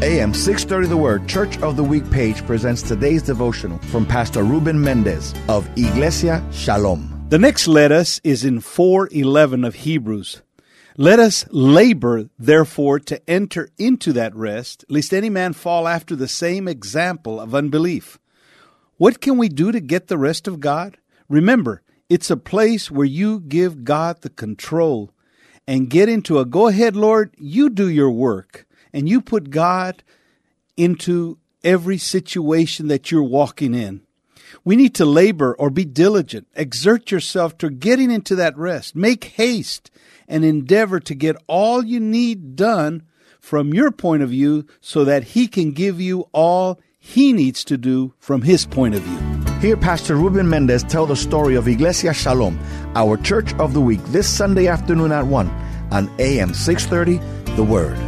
AM 630 The Word Church of the Week page presents today's devotional from Pastor Ruben Mendez of Iglesia Shalom. The next let us is in 411 of Hebrews. Let us labor, therefore, to enter into that rest, lest any man fall after the same example of unbelief. What can we do to get the rest of God? Remember, it's a place where you give God the control and get into a go ahead, Lord, you do your work and you put God into every situation that you're walking in. We need to labor or be diligent, exert yourself to getting into that rest. Make haste and endeavor to get all you need done from your point of view so that He can give you all He needs to do from His point of view. Hear Pastor Ruben Mendez tell the story of Iglesia Shalom, our church of the week, this Sunday afternoon at 1 on AM 630, The Word.